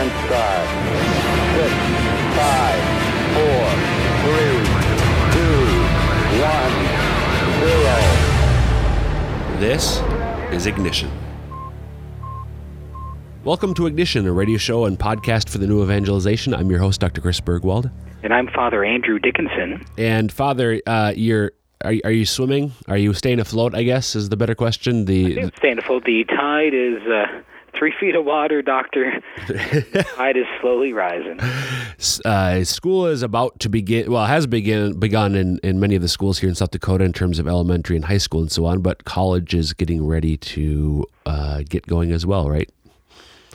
sequence start. Six, five, four, three, two, one, zero. This is Ignition. Welcome to Ignition, a radio show and podcast for the new evangelization. I'm your host, Dr. Chris Burgwald. And I'm Father Andrew Dickinson. And Father, uh, you're are, are you swimming? Are you staying afloat? I guess is the better question. The I'm staying afloat. The tide is uh, three feet of water, Doctor. the tide is slowly rising. uh, school is about to begin. Well, has begin begun in, in many of the schools here in South Dakota in terms of elementary and high school and so on. But college is getting ready to uh, get going as well, right?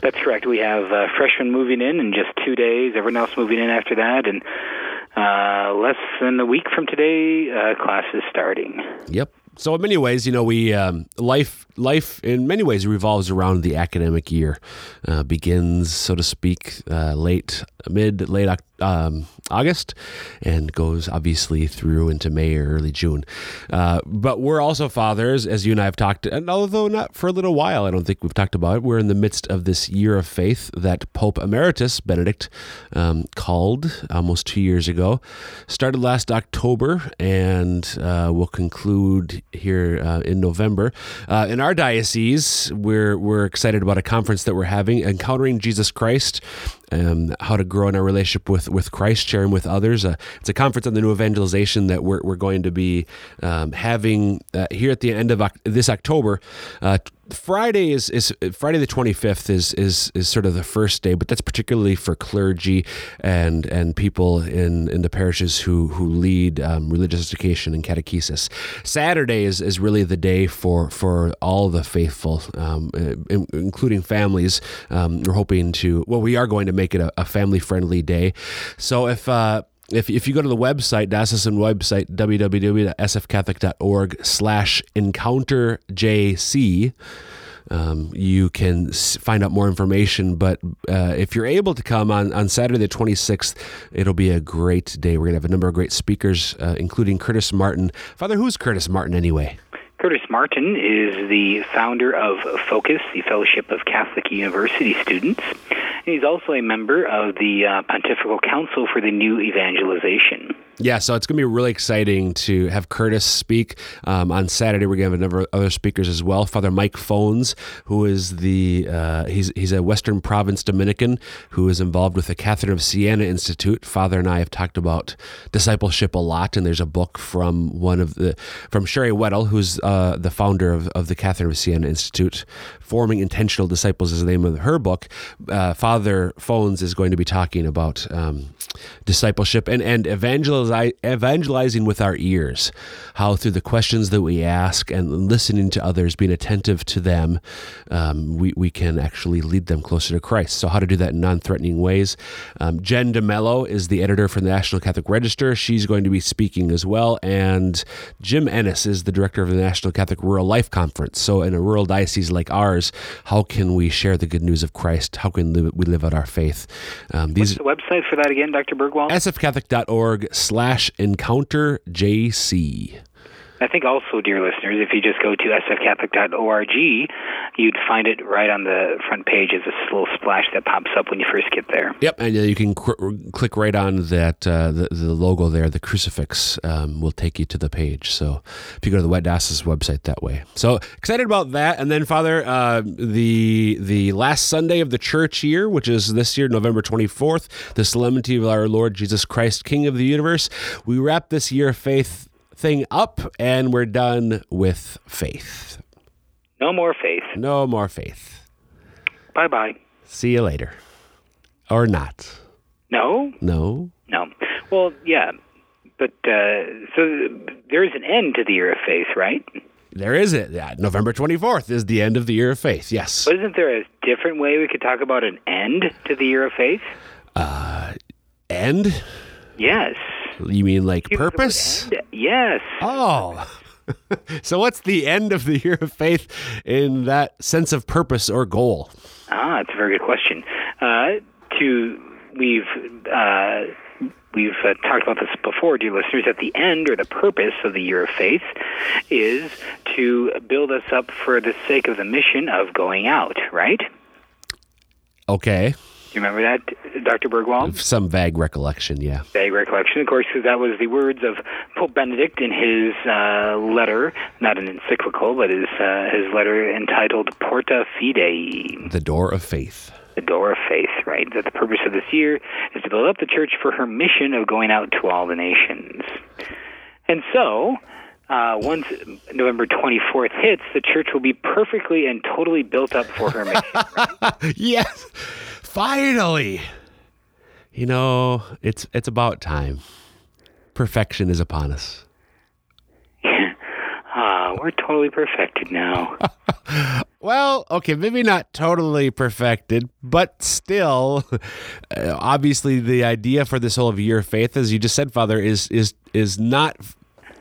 That's correct. We have uh, freshmen moving in in just two days. Everyone else moving in after that, and uh, less than a week from today, uh, class is starting. Yep. So in many ways, you know, we um, life life in many ways revolves around the academic year. Uh, begins, so to speak, uh, late mid late um, August and goes obviously through into May or early June. Uh, but we're also fathers, as you and I have talked, and although not for a little while, I don't think we've talked about it. We're in the midst of this year of faith that Pope Emeritus Benedict um, called almost two years ago. Started last October and uh, will conclude here uh, in November. Uh, in our diocese, we're we're excited about a conference that we're having, encountering Jesus Christ um, how to grow in our relationship with, with Christ, sharing with others. Uh, it's a conference on the new evangelization that we're, we're going to be um, having uh, here at the end of this October. Friday is, is Friday the 25th is, is is sort of the first day, but that's particularly for clergy and and people in, in the parishes who who lead um, religious education and catechesis. Saturday is, is really the day for for all the faithful, um, including families. Um, we're hoping to well, we are going to make it a, a family friendly day. So if uh, if, if you go to the website, diocesan website, www.sfcatholic.org slash encounterjc, um, you can find out more information. But uh, if you're able to come on, on Saturday the 26th, it'll be a great day. We're going to have a number of great speakers, uh, including Curtis Martin. Father, who's Curtis Martin anyway? Curtis Martin is the founder of Focus, the Fellowship of Catholic University Students. And he's also a member of the uh, Pontifical Council for the New Evangelization. Yeah, so it's going to be really exciting to have Curtis speak um, on Saturday. We're going to have a number of other speakers as well. Father Mike Fones, who is the uh, he's he's a Western Province Dominican who is involved with the Catherine of Siena Institute. Father and I have talked about discipleship a lot, and there's a book from one of the from Sherry Weddell, who's uh, the founder of, of the Catherine of Siena Institute. Forming Intentional Disciples is the name of her book. Uh, Father Fones is going to be talking about um, discipleship and and evangelizing with our ears, how through the questions that we ask and listening to others, being attentive to them, um, we, we can actually lead them closer to Christ. So, how to do that in non threatening ways. Um, Jen De Melo is the editor for the National Catholic Register. She's going to be speaking as well. And Jim Ennis is the director of the National Catholic Rural Life Conference. So, in a rural diocese like ours, how can we share the good news of Christ? How can we live out our faith? Um, these What's the website for that again, Dr. Burgwald? sfcatholic.org slash encounter JC. I think also, dear listeners, if you just go to sfcatholic.org, you'd find it right on the front page as a little splash that pops up when you first get there. Yep, and you can cr- click right on that uh, the, the logo there, the crucifix um, will take you to the page. So if you go to the Wet Diocese website that way. So excited about that. And then, Father, uh, the the last Sunday of the church year, which is this year, November 24th, the solemnity of our Lord Jesus Christ, King of the universe, we wrap this year of faith thing up and we're done with faith. No more faith. No more faith. Bye bye. See you later. Or not. No? No. No. Well, yeah. But uh, so there's an end to the year of faith, right? There is it. Yeah, November 24th is the end of the year of faith. Yes. But isn't there a different way we could talk about an end to the year of faith? Uh, end? Yes. You mean like purpose? Yes. Oh. so what's the end of the year of faith in that sense of purpose or goal? Ah, it's a very good question. Uh, to we've uh, we've uh, talked about this before, dear listeners. At the end or the purpose of the year of faith is to build us up for the sake of the mission of going out. Right? Okay. You remember that, Dr. Burgwald? Some vague recollection, yeah. Vague recollection, of course, because that was the words of Pope Benedict in his uh, letter, not an encyclical, but his uh, his letter entitled Porta Fidei, The door of faith. the door of faith. Right, that the purpose of this year is to build up the church for her mission of going out to all the nations. And so, uh, once November 24th hits, the church will be perfectly and totally built up for her mission. yes, finally. You know, it's it's about time. Perfection is upon us. Ah, we're totally perfected now. Well, okay, maybe not totally perfected, but still, uh, obviously, the idea for this whole of year of faith, as you just said, Father, is is is not.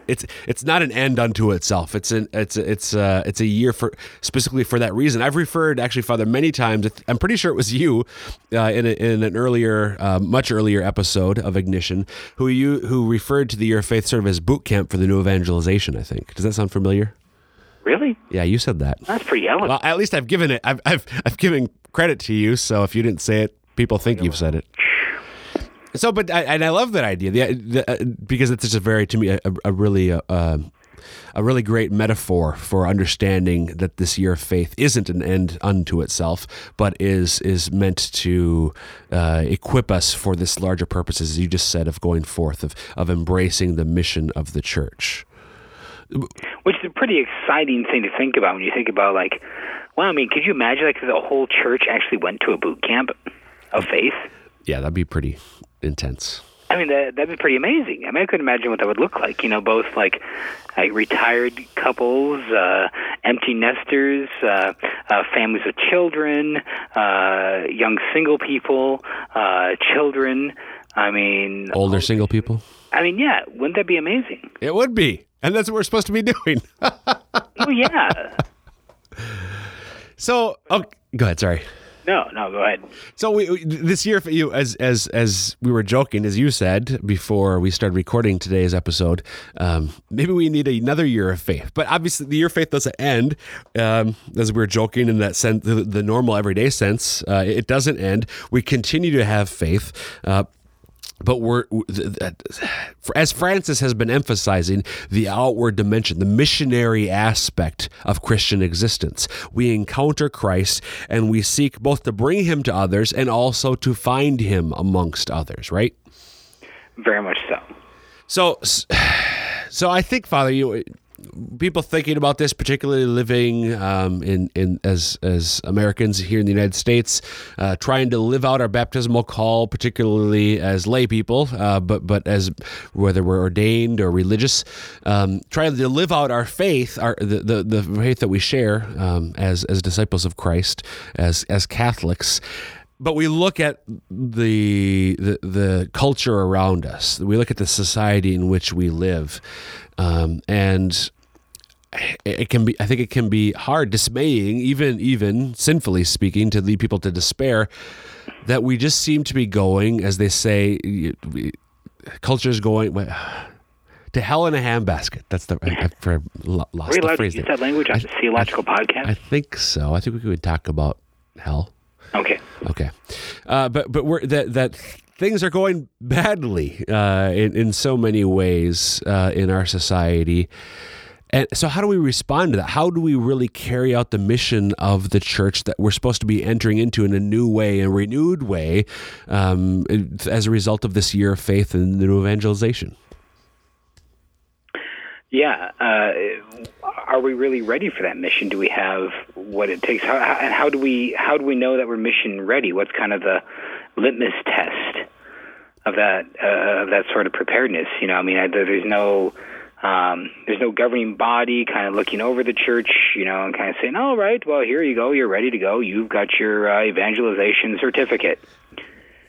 It's it's not an end unto itself. It's an it's it's uh it's a year for specifically for that reason. I've referred actually, Father, many times. I'm pretty sure it was you uh, in a, in an earlier, uh, much earlier episode of Ignition, who you who referred to the year of faith sort of as boot camp for the new evangelization. I think. Does that sound familiar? really? Yeah, you said that. That's pretty eloquent. Well, at least I've given it. I've I've I've given credit to you. So if you didn't say it, people think you've said it. So, but I, and I love that idea the, the, uh, because it's just a very to me a, a really uh, uh, a really great metaphor for understanding that this year of faith isn't an end unto itself, but is is meant to uh, equip us for this larger purpose, as you just said, of going forth of of embracing the mission of the church. which is a pretty exciting thing to think about when you think about like well i mean could you imagine like the whole church actually went to a boot camp of faith Yeah, that'd be pretty intense. i mean that that'd be pretty amazing i mean i couldn't imagine what that would look like you know both like like retired couples uh empty nesters uh, uh families with children uh young single people uh children i mean Older single people. i mean yeah wouldn't that be amazing It would be. And that's what we're supposed to be doing. oh yeah so, oh, go ahead. Sorry. No no go ahead So we, we- this year for you, as as as we were joking, as you said before we started recording today's episode, um, maybe we need another year of faith. But obviously, the year of faith doesn't end. Um, as we were joking in that sense, the, the normal everyday sense, uh, it doesn't end. We continue to have faith. Uh, but we're as Francis has been emphasizing the outward dimension, the missionary aspect of Christian existence. We encounter Christ and we seek both to bring him to others and also to find him amongst others, right? very much so So so I think Father you people thinking about this particularly living um, in, in as as Americans here in the United States uh, trying to live out our baptismal call particularly as lay people uh, but but as whether we're ordained or religious um, trying to live out our faith our the, the, the faith that we share um, as as disciples of Christ as as Catholics but we look at the, the the culture around us. We look at the society in which we live, um, and it can be. I think it can be hard, dismaying, even even sinfully speaking, to lead people to despair. That we just seem to be going, as they say, culture is going. To hell in a handbasket. That's the I, I've lost the phrase. use that language on the theological podcast? I think so. I think we could talk about hell. okay. Okay, uh, but but we're that that things are going badly uh, in in so many ways uh, in our society. And so, how do we respond to that? How do we really carry out the mission of the church that we're supposed to be entering into in a new way, a renewed way, um, as a result of this year of faith and the new evangelization? Yeah. Uh, are we really ready for that mission? Do we have what it takes? How, how, and how do we how do we know that we're mission ready? What's kind of the litmus test of that uh, of that sort of preparedness? You know, I mean, I, there's no um, there's no governing body kind of looking over the church, you know, and kind of saying, "All right, well, here you go, you're ready to go. You've got your uh, evangelization certificate."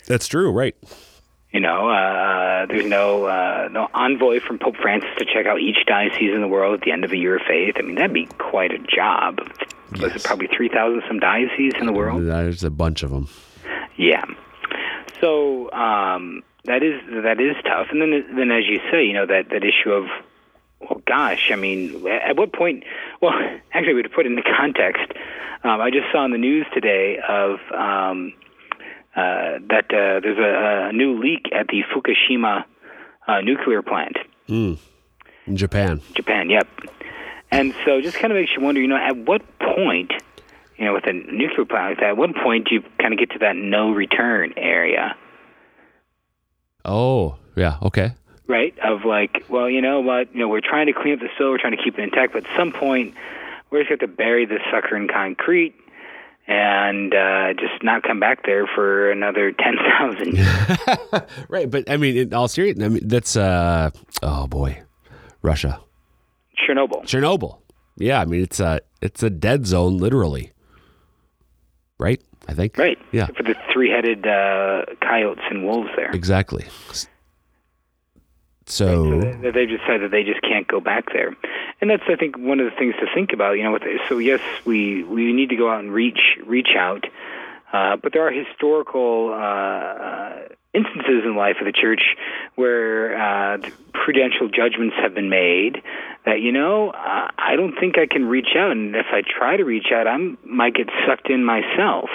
That's true, right? You know, uh, there's no uh, no envoy from Pope Francis to check out each diocese in the world at the end of a year of faith. I mean, that'd be quite a job. Was Yes. it probably three thousand some dioceses in the world? There's a bunch of them. Yeah. So um, that is that is tough. And then then as you say, you know that that issue of well, gosh, I mean, at what point? Well, actually, we would put it into context. Um, I just saw in the news today of um, uh, that uh, there's a, a new leak at the Fukushima uh, nuclear plant. In Japan. Japan, yep. And so, just kind of makes you wonder, you know, at what point, you know, with a nuclear plant like that, at what point do you kind of get to that no return area, Oh, yeah. Okay. right? Of like, well, you know what, you know, we're trying to clean up the soil, we're trying to keep it intact, but at some point, we're just going to bury this sucker in concrete and uh, just not come back there for another 10,000 years. Right, but I mean, in all seriousness, I mean that's uh oh boy, Russia, Chernobyl. Chernobyl. Yeah, I mean it's a it's a dead zone literally. Right, I think. Right. Yeah. For the three headed uh, coyotes and wolves there. Exactly. So So they- they've that they just can't go back there, and that's I think one of the things to think about. You know, so yes, we we need to go out and reach reach out, uh, but there are historical uh, uh, instances in life of the church where uh, prudential judgments have been made that you know I don't think I can reach out, and if I try to reach out, I might get sucked in myself.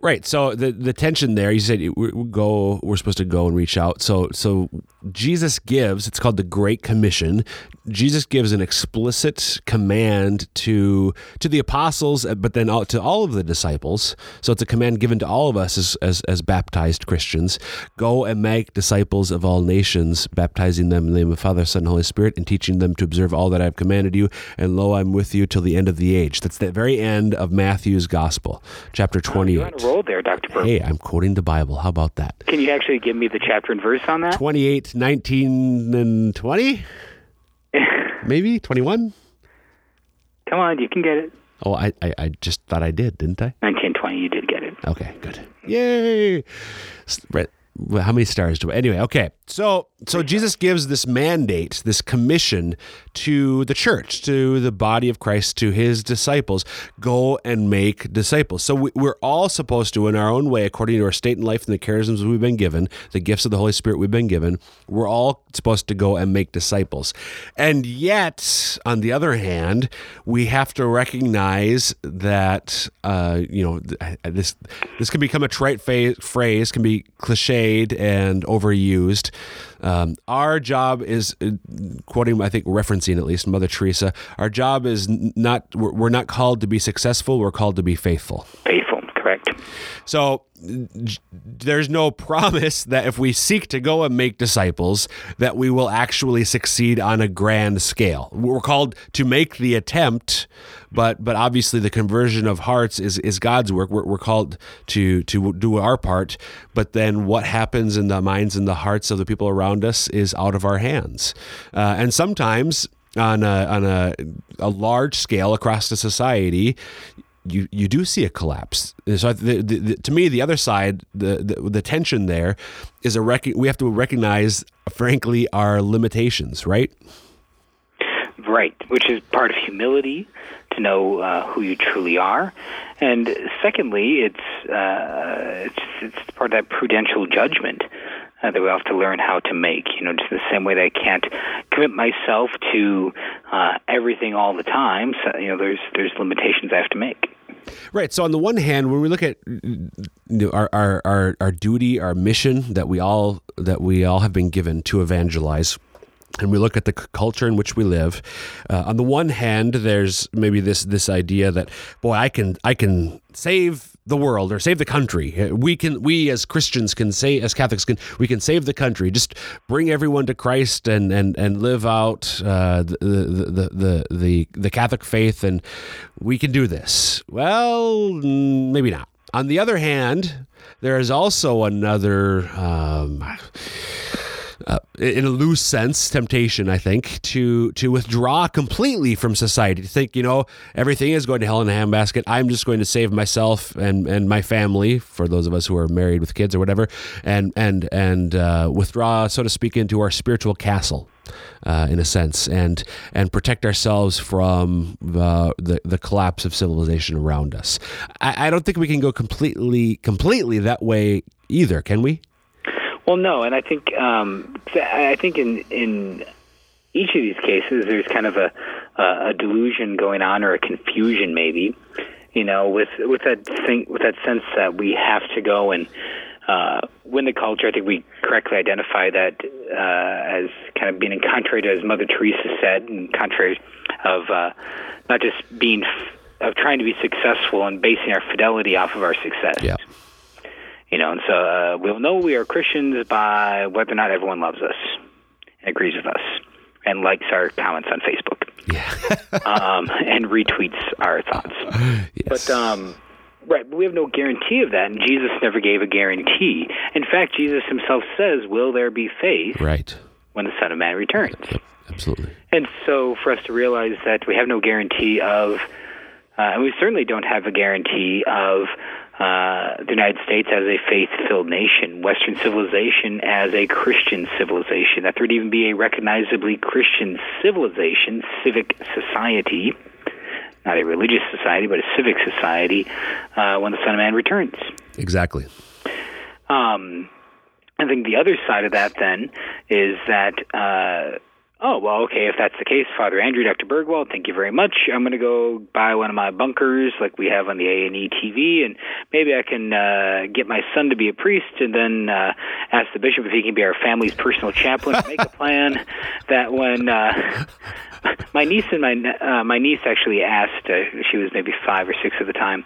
Right. So the the tension there, you said we go. We're supposed to go and reach out. So so Jesus gives. It's called the Great Commission. Jesus gives an explicit command to to the apostles, but then all, to all of the disciples. So it's a command given to all of us as as, as baptized Christians. Go and make disciples of all nations, baptizing them in the name of Father, Son, and Holy Spirit, and teaching them to observe all that I have commanded you. And lo, I'm with you till the end of the age. That's the very end of Matthew's Gospel, chapter twenty You're on a roll there, Doctor. Hey, I'm quoting the Bible. How about that? Can you actually give me the chapter and verse on that? 28, 19, and 20? Maybe? 21? Come on, you can get it. Oh, I, I, I just thought I did, didn't I? 1920, you did get it. Okay, good. Yay! S- Right. Well, How many stars do I? Anyway, okay. So, so Jesus gives this mandate, this commission to the church, to the body of Christ, to his disciples go and make disciples. So, we, we're all supposed to, in our own way, according to our state in life and the charisms we've been given, the gifts of the Holy Spirit we've been given, we're all supposed to go and make disciples. And yet, on the other hand, we have to recognize that, uh, you know, this this can become a trite phrase, can be cliched and overused. Um, our job is, uh, quoting, I think, referencing at least Mother Teresa, our job is not, we're, we're not called to be successful, we're called to be faithful. Faithful, correct. So there's no promise that if we seek to go and make disciples, that we will actually succeed on a grand scale. We're called to make the attempt, but but obviously the conversion of hearts is, is God's work. We're, we're called to to do our part, but then what happens in the minds and the hearts of the people around us is out of our hands, uh, and sometimes. On a, on a, a large scale across the society, you you do see a collapse. So the, the, the, to me, the other side, the, the tension there is a rec- we have to recognize, frankly, our limitations, right? Right, which is part of humility to know uh, who you truly are, and secondly, it's uh, it's it's part of that prudential judgment uh, that we have to learn how to make. You know, just the same way that I can't commit myself to uh, everything all the time. So, you know, there's there's limitations I have to make. Right. So on the one hand, when we look at our, our our our duty, our mission that we all that we all have been given to evangelize. And we look at the culture in which we live. Uh, on the one hand, there's maybe this this idea that, boy, I can I can save the world or save the country. Uh, We can we as Christians can say as Catholics can we can save the country. Just bring everyone to Christ and and and live out uh, the, the, the the the the Catholic faith, and we can do this. Well, maybe not. On the other hand, there is also another. Um, uh, in a loose sense, temptation, I think, to to withdraw completely from society. To think, you know, everything is going to hell in a handbasket. I'm just going to save myself and and my family, for those of us who are married with kids or whatever, and and and uh, withdraw, so to speak, into our spiritual castle. Uh, in a sense, and and protect ourselves from uh, the the collapse of civilization around us. I, I don't think we can go completely completely that way either, can we? Well, no, and I think um, I think in in each of these cases, there's kind of a a delusion going on or a confusion maybe, you know, with with that thing, with that sense that we have to go and uh, win the culture. I think we correctly identify that uh, as kind of being in contrary to as Mother Teresa said, and contrary of uh, not just being f- of trying to be successful and basing our fidelity off of our success. Yeah. You know, and so uh, we'll know we are Christians by whether or not everyone loves us agrees with us and likes our comments on Facebook Yeah. um, and retweets our thoughts. yes. But um, right, but we have no guarantee of that, and Jesus never gave a guarantee. In fact, Jesus himself says, "Will there be faith right. when the Son of Man returns?" Absolutely. And so, for us to realize that we have no guarantee of, uh, and we certainly don't have a guarantee of uh, the United States as a faith-filled nation, Western civilization as a Christian civilization, that there would even be a recognizably Christian civilization, civic society, not a religious society, but a civic society, uh, when the Son of Man returns. Exactly. Um, I think the other side of that then is that, uh, oh, well, okay, if that's the case, Father Andrew, Dr. Burgwald, thank you very much. I'm going to go buy one of my bunkers like we have on the A&E TV, and maybe I can uh, get my son to be a priest and then uh, ask the bishop if he can be our family's personal chaplain, make a plan that when... Uh, my niece and my uh, my niece actually asked. Uh, she was maybe five or six at the time.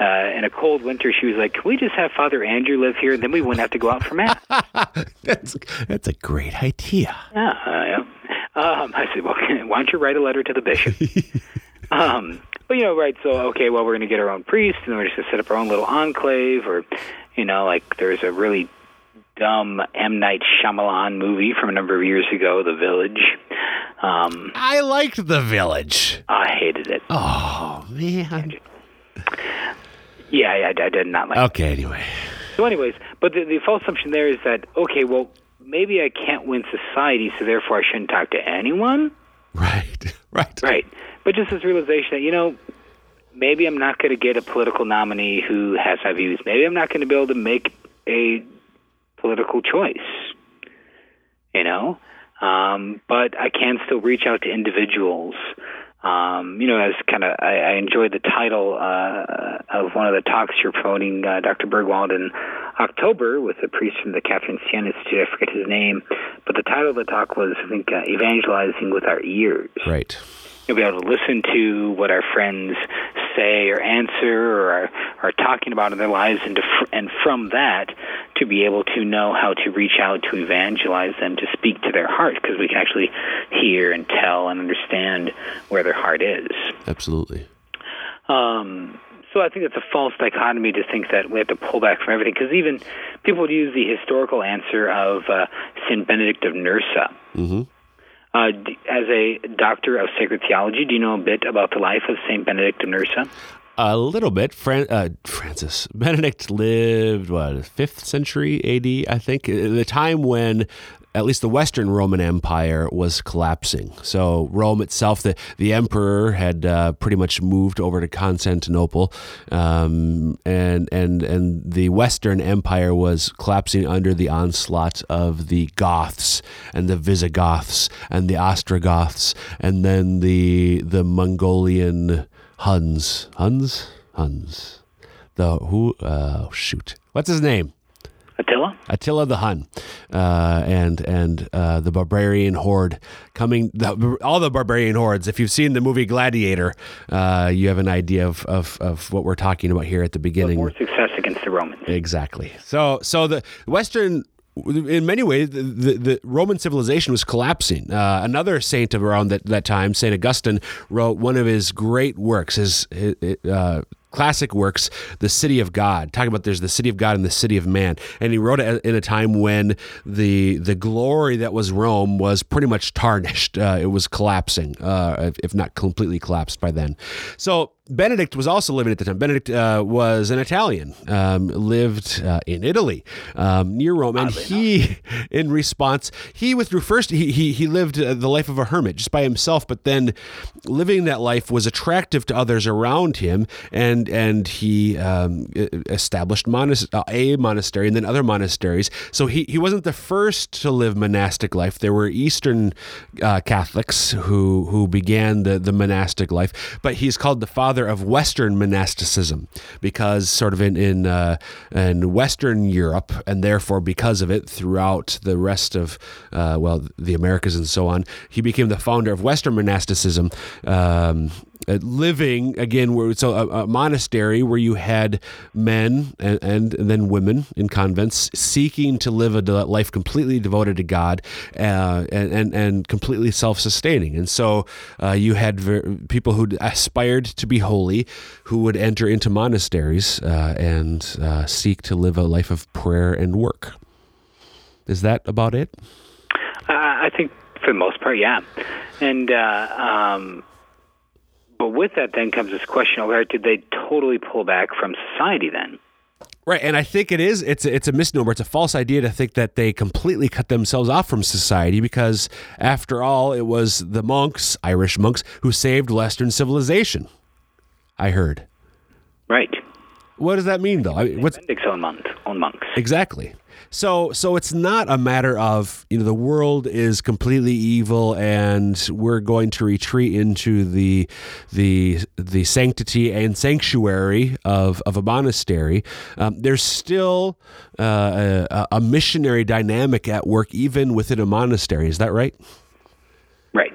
Uh, in a cold winter, she was like, "Can we just have Father Andrew live here? Then we wouldn't have to go out for mass." That's that's a great idea. yeah, uh, yeah. Um, I said, "Well, why don't you write a letter to the bishop?" um, but you know, right? So, okay, well, we're going to get our own priest, and we're just going to set up our own little enclave, or you know, like there's a really dumb M Night Shyamalan movie from a number of years ago, The Village. Um, I liked the village. I hated it. Oh man. Yeah, I, I did not like. it. Okay. Anyway. So, anyways, but the, the false assumption there is that okay, well, maybe I can't win society, so therefore I shouldn't talk to anyone. Right. Right. Right. But just this realization that you know, maybe I'm not going to get a political nominee who has my views. Maybe I'm not going to be able to make a political choice. You know, um, but I can still reach out to individuals. Um, you know, as kind of, I, I enjoyed the title uh, of one of the talks you're promoting, uh, Dr. Burgwald, in October with a priest from the Catherine Siena Institute. I forget his name, but the title of the talk was, I think, uh, Evangelizing with Our Ears Right. you'll be able to listen to what our friends say or answer or are, are talking about in their lives, and to, fr- and from that to be able to know how to reach out to evangelize them to speak to their heart because we can actually hear and tell and understand where their heart is. Absolutely. Um, so I think it's a false dichotomy to think that we have to pull back from everything because even people would use the historical answer of uh, Saint Benedict of Nursia. Mm-hmm. Uh, d- as a doctor of sacred theology, do you know a bit about the life of Saint Benedict of Nursia? A little bit. Fran- uh, Francis Benedict lived what fifth century A.D. I think, the time when at least the Western Roman Empire was collapsing. So Rome itself, the the emperor had uh, pretty much moved over to Constantinople, um, and and and the Western Empire was collapsing under the onslaught of the Goths and the Visigoths and the Ostrogoths, and then the the Mongolian Huns, Huns, Huns. The who? Uh, shoot, what's his name? Attila? Attila the Hun, uh, and and uh, the barbarian horde coming. The, all the barbarian hordes. If you've seen the movie Gladiator, uh, you have an idea of, of, of what we're talking about here at the beginning. More success against the Romans. Exactly. So so the Western. In many ways, the, the, the Roman civilization was collapsing. Uh, another saint of around that, that time, Saint Augustine, wrote one of his great works, his, his uh, classic works, The City of God. Talking about there's the City of God and the City of Man, and he wrote it in a time when the the glory that was Rome was pretty much tarnished. Uh, it was collapsing, uh, if- if not completely collapsed by then. So Benedict was also living at the time. Benedict uh, was an Italian, um, lived uh, in Italy um, near Rome, and he, in response, he withdrew. First, he he, he lived uh, the life of a hermit just by himself, but then living that life was attractive to others around him, and and he um, established monas- uh, a monastery and then other monasteries. So he he wasn't the first to live monastic life. There were Eastern uh, Catholics who who began the the monastic life, but he's called the father father of Western monasticism because, sort of in in, uh, in Western Europe, and therefore because of it, throughout the rest of uh, well the Americas and so on, he became the founder of Western monasticism. Um, uh, living again where so a, a, monastery where you had men and, and, and, then women in convents seeking to live a life completely devoted to God uh, and, and, and completely self-sustaining. And so uh, you had ver- people who aspired to be holy who would enter into monasteries uh, and uh, seek to live a life of prayer and work. Is that about it? I think for the most part yeah. And um but with that, then comes this question: oh, Where did they totally pull back from society? Then, Right, and I think it is it's a, it's a misnomer. It's a false idea to think that they completely cut themselves off from society because after all, it was the monks, Irish monks, who saved Western civilization. I heard. Right. What does that mean, though? I mean, what's Benedict's own, monk, own monks? Exactly. So so it's not a matter of you know the world is completely evil and we're going to retreat into the the the sanctity and sanctuary of, of a monastery. Um, there's still uh, a, a missionary dynamic at work even within a monastery. Is that right? Right.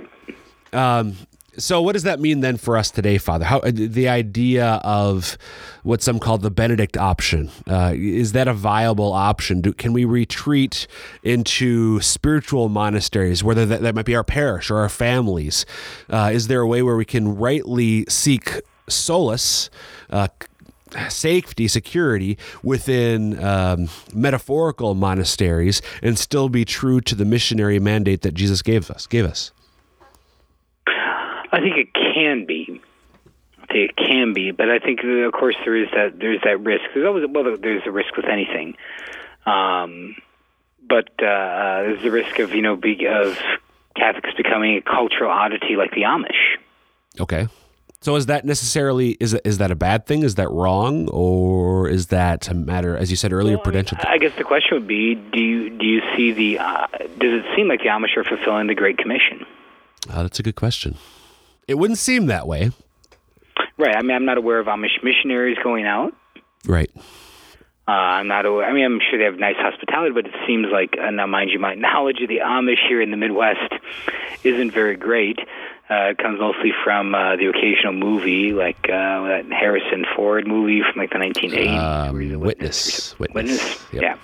Um, so, what does that mean then for us today, Father? How uh, the idea of what some call the Benedict option uh, is that a viable option? Do, can we retreat into spiritual monasteries, whether that, that might be our parish or our families? Uh, is there a way where we can rightly seek solace? Uh, safety, security within um, metaphorical monasteries, and still be true to the missionary mandate that Jesus gave us. Gave us. I think it can be. I think it can be, but I think of course there is that there's that risk. There's always well, there's a risk with anything, um, but uh, there's the risk of you know be, of Catholics becoming a cultural oddity like the Amish. Okay. So is that necessarily is is that a bad thing? Is that wrong, or is that a matter, as you said earlier, well, prudential? I guess the question would be: Do you do you see the? Uh, does it seem like the Amish are fulfilling the Great Commission? Uh, that's a good question. It wouldn't seem that way. Right. I mean, I'm not aware of Amish missionaries going out. Right. Uh, I'm not aware. I mean, I'm sure they have nice hospitality, but it seems like, uh, now mind you, my knowledge of the Amish here in the Midwest isn't very great. Uh, it comes mostly from uh, the occasional movie, like uh, that Harrison Ford movie from like the 1980s. Um, witness. Witness. Witness. Yep. Yeah.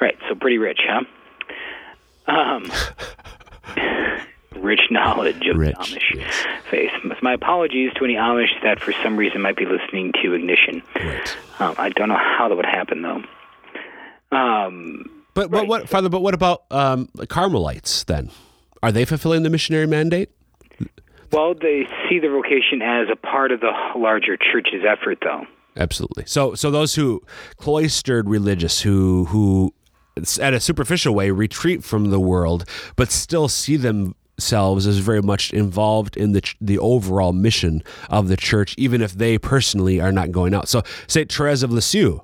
Right. So pretty rich, huh? Um, rich knowledge of rich, the Amish yes. faith. My apologies to any Amish that for some reason might be listening to Ignition. Right. Um, I don't know how that would happen though. Um, but but right. what Father? But what about um, Carmelites then? Are they fulfilling the missionary mandate? Well, they see their vocation as a part of the larger church's effort, though. Absolutely. So, so those who cloistered religious, who who at a superficial way retreat from the world, but still see them themselves is very much involved in the the overall mission of the church, even if they personally are not going out. So, Saint Therese of Lisieux,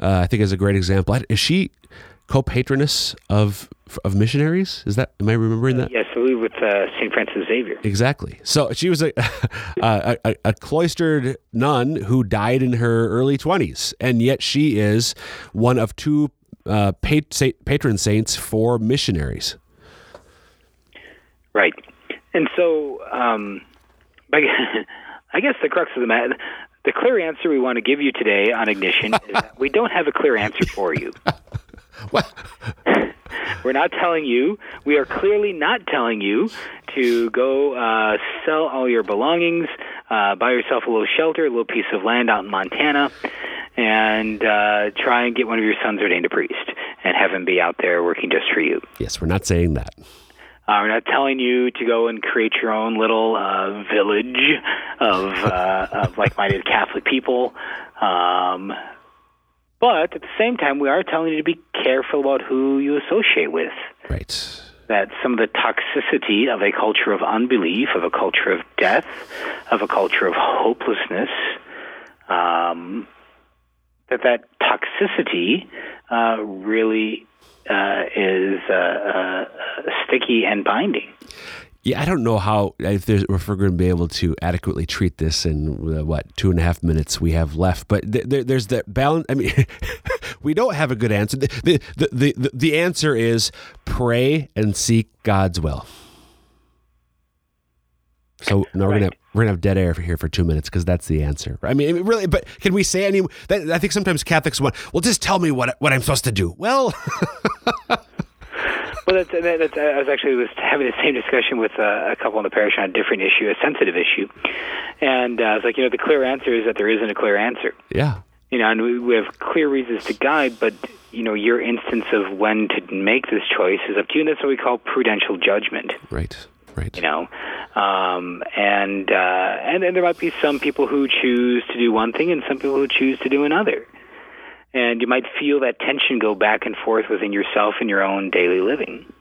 uh, I think, is a great example. Is she co-patroness of of missionaries? Is that am I remembering that? Yes, with uh, Saint Francis Xavier. Exactly. So she was a, a, a, a cloistered nun who died in her early twenties, and yet she is one of two uh, pat- patron saints for missionaries. Right. And so, um, I guess the crux of the matter, the clear answer we want to give you today on ignition is that we don't have a clear answer for you. what? We're not telling you. We are clearly not telling you to go uh, sell all your belongings, uh, buy yourself a little shelter, a little piece of land out in Montana, and uh, try and get one of your sons ordained a priest and have him be out there working just for you. Yes, we're not saying that. Uh, we're not telling you to go and create your own little uh, village of, uh, of like-minded Catholic people. Um, but at the same time, we are telling you to be careful about who you associate with. Right. That some of the toxicity of a culture of unbelief, of a culture of death, of a culture of hopelessness, um, that that toxicity uh, really uh, is uh, uh, sticky and binding. Yeah, I don't know how if, there's, if we're going to be able to adequately treat this in uh, what two and a half minutes we have left. But th- th- there's that balance. I mean, we don't have a good answer. The, the the, the the answer is pray and seek God's will. So now we're Right. gonna we're gonna have dead air for here for two minutes because that's the answer. I mean, really, but can we say any? That, I think sometimes Catholics want. Well, just tell me what what I'm supposed to do. Well, Well, that's, that- that's, I was actually was having the same discussion with uh, a couple in the parish on a different issue, a sensitive issue, and uh, I was like, you know, the clear answer is that there isn't a clear answer. yeah, You know, and we, we have clear reasons to guide, but you know, your instance of when to make this choice is up to you, and that's what we call prudential judgment. right, right. You know, um, and uh, and then there might be some people who choose to do one thing, and some people who choose to do another. And you might feel that tension go back and forth within yourself in your own daily living.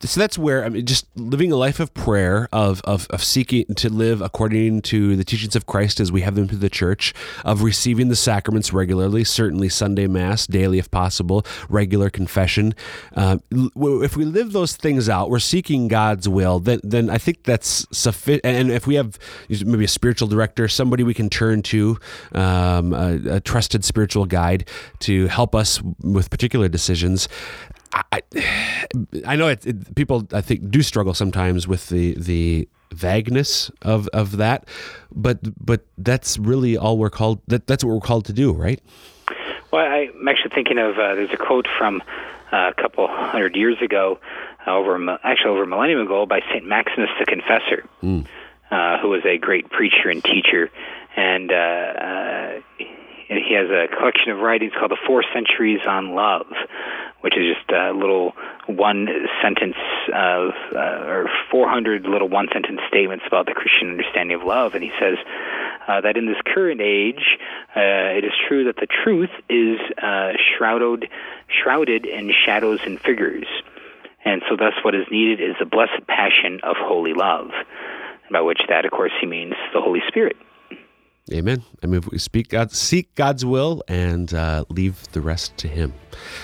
So that's where I mean, just living a life of prayer, of, of of seeking to live according to the teachings of Christ as we have them through the church, of receiving the sacraments regularly, certainly Sunday Mass daily if possible, regular confession. Uh, if we live those things out, we're seeking God's will. Then then I think that's sufficient. And if we have maybe a spiritual director, somebody we can turn to, um, a, a trusted spiritual guide to help us with particular decisions. I, I know it, it, people I think do struggle sometimes with the the vagueness of, of that, but but that's really all we're called. That that's what we're called to do, right? Well, I'm actually thinking of uh, there's a quote from uh, a couple hundred years ago, uh, over actually over a millennium ago, by Saint Maximus the Confessor, uh, who was a great preacher and teacher, and uh, uh, he has a collection of writings called the Four Centuries on Love, which is just a little one sentence of uh, or 400 little one sentence statements about the Christian understanding of love, and he says uh, that in this current age, uh, it is true that the truth is uh, shrouded, shrouded in shadows and figures, and so thus what is needed is the blessed passion of holy love, by which that, of course, he means the Holy Spirit. Amen. I mean, we speak God, seek God's will, and uh, leave the rest to Him.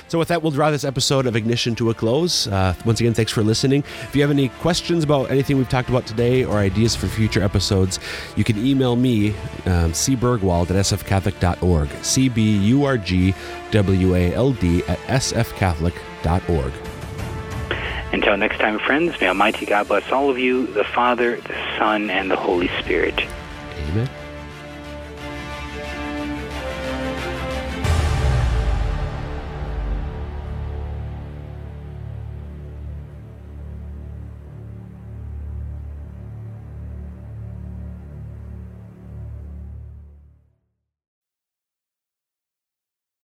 So, with that, we'll draw this episode of Ignition to a close. Uh, once again, thanks for listening. If you have any questions about anything we've talked about today or ideas for future episodes, you can email me, um, cburgwald at sfcatholic.org. C B U R G W A L D at sfcatholic.org. Until next time, friends, may Almighty God bless all of you, the Father, the Son, and the Holy Spirit.